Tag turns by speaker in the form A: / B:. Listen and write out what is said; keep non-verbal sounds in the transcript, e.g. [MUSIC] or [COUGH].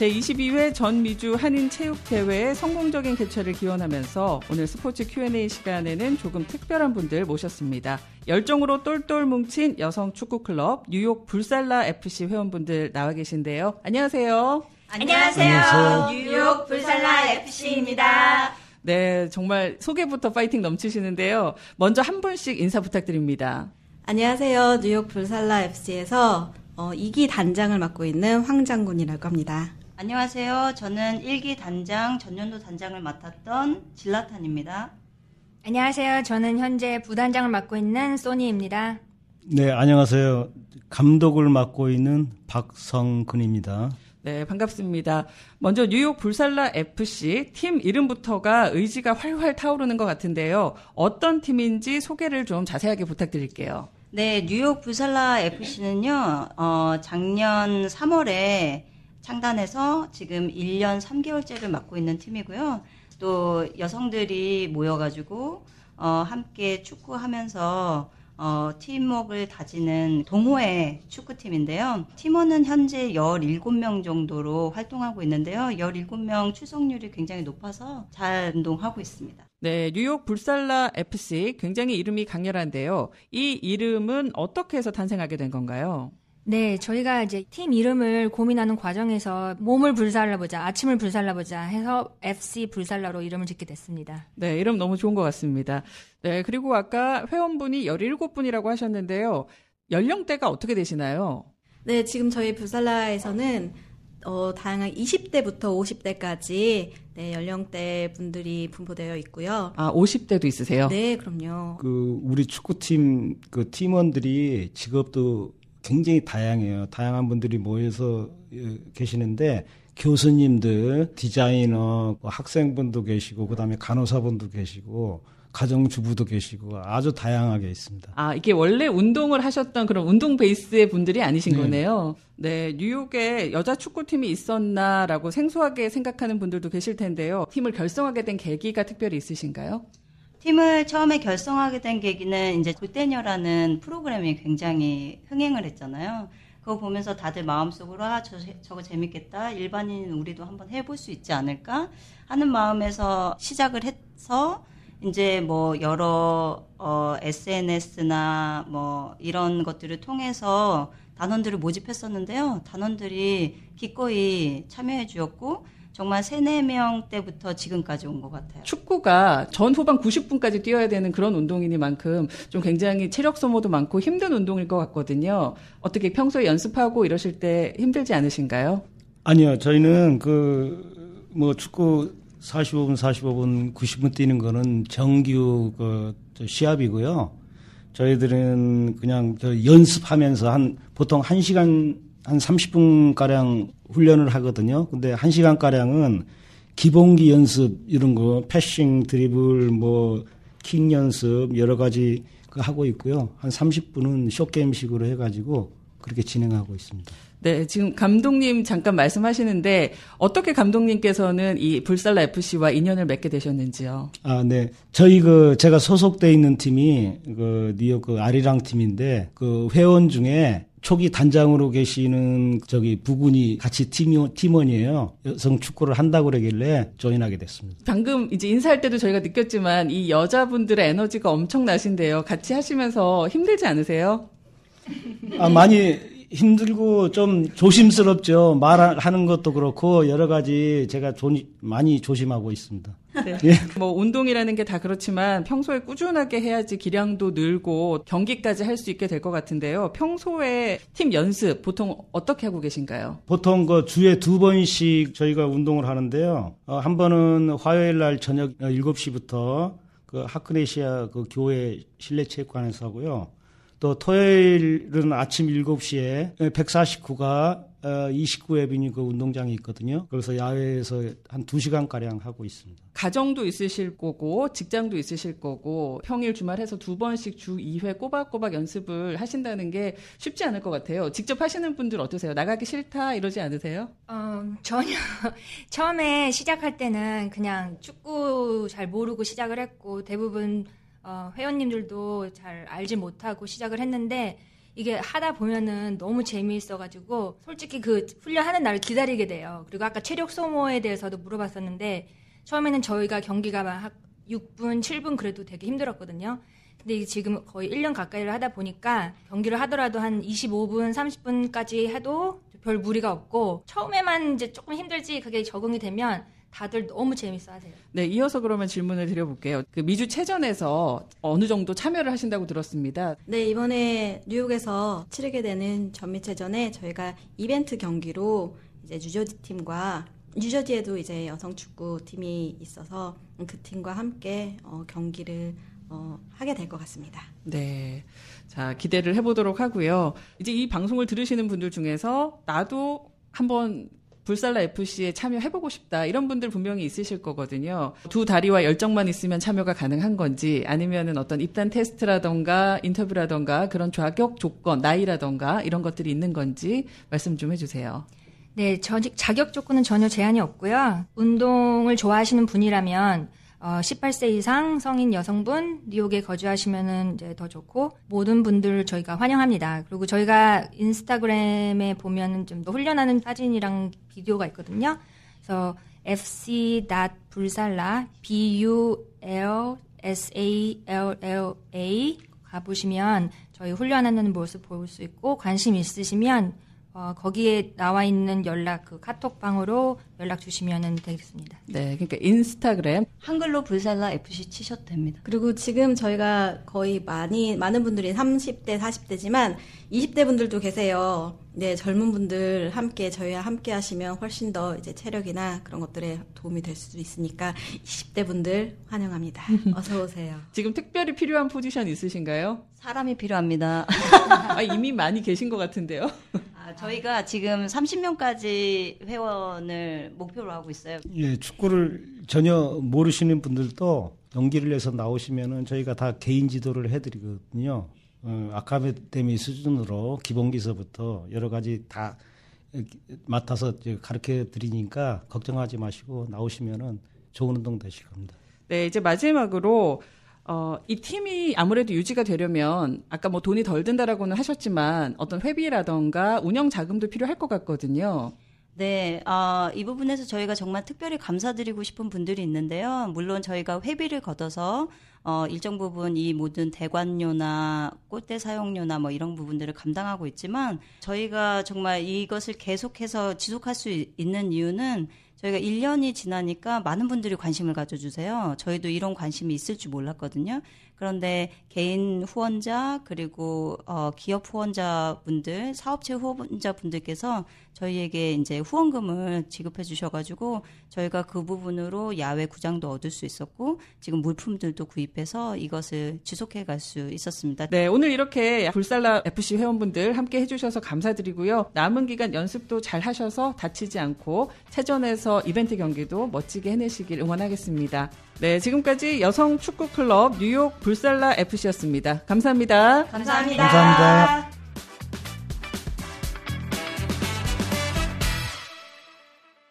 A: 제22회 전미주 한인체육대회의 성공적인 개최를 기원하면서 오늘 스포츠 Q&A 시간에는 조금 특별한 분들 모셨습니다. 열정으로 똘똘 뭉친 여성 축구클럽 뉴욕 불살라 FC 회원분들 나와 계신데요. 안녕하세요.
B: 안녕하세요. 안녕하세요. 뉴욕 불살라 FC입니다.
A: 네, 정말 소개부터 파이팅 넘치시는데요. 먼저 한 분씩 인사 부탁드립니다.
C: 안녕하세요. 뉴욕 불살라 FC에서 어, 2기 단장을 맡고 있는 황 장군이라고 합니다.
D: 안녕하세요. 저는 1기 단장, 전년도 단장을 맡았던 질라탄입니다.
E: 안녕하세요. 저는 현재 부단장을 맡고 있는 소니입니다.
F: 네, 안녕하세요. 감독을 맡고 있는 박성근입니다.
A: 네, 반갑습니다. 먼저 뉴욕 불살라 FC 팀 이름부터가 의지가 활활 타오르는 것 같은데요. 어떤 팀인지 소개를 좀 자세하게 부탁드릴게요.
D: 네, 뉴욕 불살라 FC는요, 어, 작년 3월에 창단해서 지금 1년 3개월째를 맡고 있는 팀이고요. 또 여성들이 모여가지고 어, 함께 축구하면서 어, 팀워크를 다지는 동호회 축구팀인데요. 팀원은 현재 17명 정도로 활동하고 있는데요. 17명 출석률이 굉장히 높아서 잘 운동하고 있습니다.
A: 네, 뉴욕 불살라 FC 굉장히 이름이 강렬한데요. 이 이름은 어떻게 해서 탄생하게 된 건가요?
E: 네, 저희가 이제 팀 이름을 고민하는 과정에서 몸을 불살라보자, 아침을 불살라보자 해서 FC 불살라로 이름을 짓게 됐습니다.
A: 네, 이름 너무 좋은 것 같습니다. 네, 그리고 아까 회원분이 17분이라고 하셨는데요. 연령대가 어떻게 되시나요?
C: 네, 지금 저희 불살라에서는 어, 다양한 20대부터 50대까지 네, 연령대 분들이 분포되어 있고요.
A: 아, 50대도 있으세요?
C: 네, 그럼요.
F: 그 우리 축구팀 그 팀원들이 직업도 굉장히 다양해요. 다양한 분들이 모여서 예, 계시는데 교수님들, 디자이너, 뭐 학생분도 계시고 그다음에 간호사분도 계시고 가정주부도 계시고 아주 다양하게 있습니다.
A: 아, 이게 원래 운동을 하셨던 그런 운동 베이스의 분들이 아니신 네. 거네요. 네, 뉴욕에 여자 축구팀이 있었나라고 생소하게 생각하는 분들도 계실 텐데요. 팀을 결성하게 된 계기가 특별히 있으신가요?
D: 팀을 처음에 결성하게 된 계기는 이제 골대녀라는 프로그램이 굉장히 흥행을 했잖아요. 그거 보면서 다들 마음속으로 아, 저, 저거 재밌겠다. 일반인 우리도 한번 해볼 수 있지 않을까 하는 마음에서 시작을 해서 이제 뭐 여러 어, SNS나 뭐 이런 것들을 통해서 단원들을 모집했었는데요. 단원들이 기꺼이 참여해 주었고 정말 3, 4명 때부터 지금까지 온 것 같아요.
A: 축구가 전 후반 90분까지 뛰어야 되는 그런 운동이니만큼 좀 굉장히 체력 소모도 많고 힘든 운동일 것 같거든요. 어떻게 평소에 연습하고 이러실 때 힘들지 않으신가요?
F: 아니요. 저희는 그 뭐 축구 45분, 45분, 90분 뛰는 거는 정규 그 시합이고요. 저희들은 그냥 연습하면서 한 보통 1시간 한 30분 가량 훈련을 하거든요. 근데 1시간 가량은 기본기 연습 이런 거 패싱 드리블 뭐킥 연습 여러 가지 그 하고 있고요. 한 30분은 쇼게임식으로 해 가지고 그렇게 진행하고 있습니다.
A: 네, 지금 감독님 잠깐 말씀하시는데 어떻게 감독님께서는 이 불살라 FC와 인연을 맺게 되셨는지요?
F: 아, 네. 저희 그 제가 소속돼 있는 팀이 그 뉴욕 그 아리랑 팀인데 그 회원 중에 초기 단장으로 계시는 저기 부군이 같이 팀, 팀원이에요. 여성 축구를 한다고 그러길래 조인하게 됐습니다.
A: 방금 이제 인사할 때도 저희가 느꼈지만 이 여자분들의 에너지가 엄청나신데요. 같이 하시면서 힘들지 않으세요?
F: 아, 많이 힘들고 좀 조심스럽죠. 말하는 것도 그렇고 여러 가지 제가 조, 많이 조심하고 있습니다.
A: 네. 예. 뭐 운동이라는 게 다 그렇지만 평소에 꾸준하게 해야지 기량도 늘고 경기까지 할 수 있게 될 것 같은데요. 평소에 팀 연습 보통 어떻게 하고 계신가요?
F: 보통 그 주에 두 번씩 저희가 운동을 하는데요. 어, 한 번은 화요일 날 저녁 7시부터 그 하크네시아 그 교회 실내 체육관에서 하고요. 또 토요일은 아침 7시에 149가 어, 29회 비니 그 운동장이 있거든요. 그래서 야외에서 한 2시간 가량 하고 있습니다.
A: 가정도 있으실 거고 직장도 있으실 거고 평일 주말 해서 두 번씩 주 2회 꼬박꼬박 연습을 하신다는 게 쉽지 않을 것 같아요. 직접 하시는 분들 어떠세요? 나가기 싫다 이러지 않으세요?
E: 어, 전혀 [LAUGHS] 처음에 시작할 때는 그냥 축구 잘 모르고 시작을 했고 대부분 어, 회원님들도 잘 알지 못하고 시작을 했는데 이게 하다 보면은 너무 재미있어가지고 솔직히 그 훈련하는 날을 기다리게 돼요. 그리고 아까 체력 소모에 대해서도 물어봤었는데 처음에는 저희가 경기가 막 6분, 7분 그래도 되게 힘들었거든요. 근데 지금 거의 1년 가까이를 하다 보니까 경기를 하더라도 한 25분, 30분까지 해도 별 무리가 없고 처음에만 이제 조금 힘들지 그게 적응이 되면 다들 너무 재밌어 하세요.
A: 네, 이어서 그러면 질문을 드려볼게요. 그 미주 체전에서 어느 정도 참여를 하신다고 들었습니다.
C: 네, 이번에 뉴욕에서 치르게 되는 전미체전에 저희가 이벤트 경기로 이제 뉴저지 팀과 뉴저지에도 이제 여성 축구 팀이 있어서 그 팀과 함께 어, 경기를 어, 하게 될 것 같습니다.
A: 네. 자, 기대를 해보도록 하고요. 이제 이 방송을 들으시는 분들 중에서 나도 한번 불살라 FC에 참여해보고 싶다. 이런 분들 분명히 있으실 거거든요. 두 다리와 열정만 있으면 참여가 가능한 건지 아니면은 어떤 입단 테스트라던가 인터뷰라던가 그런 자격 조건, 나이라던가 이런 것들이 있는 건지 말씀 좀 해주세요.
E: 네, 저, 자격 조건은 전혀 제한이 없고요. 운동을 좋아하시는 분이라면 어, 18세 이상 성인 여성분 뉴욕에 거주하시면은 이제 더 좋고 모든 분들 저희가 환영합니다. 그리고 저희가 인스타그램에 보면은 좀 더 훈련하는 사진이랑 비디오가 있거든요. 그래서 fc.불살라 b u l s a l l a 가보시면 저희 훈련하는 모습 볼 수 있고 관심 있으시면 어, 거기에 나와 있는 연락 그 카톡방으로 연락 주시면 되겠습니다.
A: 네, 그러니까 인스타그램
D: 한글로 불살라 FC 치셔도 됩니다.
C: 그리고 지금 저희가 거의 많이 많은 분들이 30대, 40대지만 20대 분들도 계세요. 네, 젊은 분들 함께 저희와 함께 하시면 훨씬 더 이제 체력이나 그런 것들에 도움이 될 수도 있으니까 20대 분들 환영합니다. [LAUGHS] 어서 오세요.
A: 지금 특별히 필요한 포지션 있으신가요?
D: 사람이 필요합니다.
A: 아, 이미 많이 계신 것 같은데요. [LAUGHS]
D: 아, 저희가 지금 30명까지 회원을 목표로 하고 있어요.
F: 예, 축구를 전혀 모르시는 분들도 연기를 해서 나오시면은 저희가 다 개인 지도를 해드리거든요. 어, 아카데미 수준으로 기본기서부터 여러 가지 다 맡아서 가르쳐 드리니까 걱정하지 마시고 나오시면은 좋은 운동 되실 겁니다.
A: 네, 이제 마지막으로 어, 이 팀이 아무래도 유지가 되려면 아까 뭐 돈이 덜 든다라고는 하셨지만 어떤 회비라던가 운영 자금도 필요할 것 같거든요.
D: 네, 아, 이 부분에서 저희가 정말 특별히 감사드리고 싶은 분들이 있는데요. 물론 저희가 회비를 걷어서 어, 일정 부분 이 모든 대관료나 꽃대 사용료나 뭐 이런 부분들을 감당하고 있지만 저희가 정말 이것을 계속해서 지속할 수 있는 이유는 저희가 1년이 지나니까 많은 분들이 관심을 가져주세요. 저희도 이런 관심이 있을 줄 몰랐거든요. 그런데 개인 후원자 그리고 어, 기업 후원자 분들, 사업체 후원자 분들께서 저희에게 이제 후원금을 지급해 주셔가지고 저희가 그 부분으로 야외 구장도 얻을 수 있었고 지금 물품들도 구입해서 이것을 지속해 갈 수 있었습니다.
A: 네, 오늘 이렇게 불살라 FC 회원분들 함께 해주셔서 감사드리고요. 남은 기간 연습도 잘 하셔서 다치지 않고 체전에서 이벤트 경기도 멋지게 해내시길 응원하겠습니다. 네, 지금까지 여성 축구 클럽 뉴욕 불살라 FC였습니다. 감사합니다.
B: 감사합니다.
F: 감사합니다.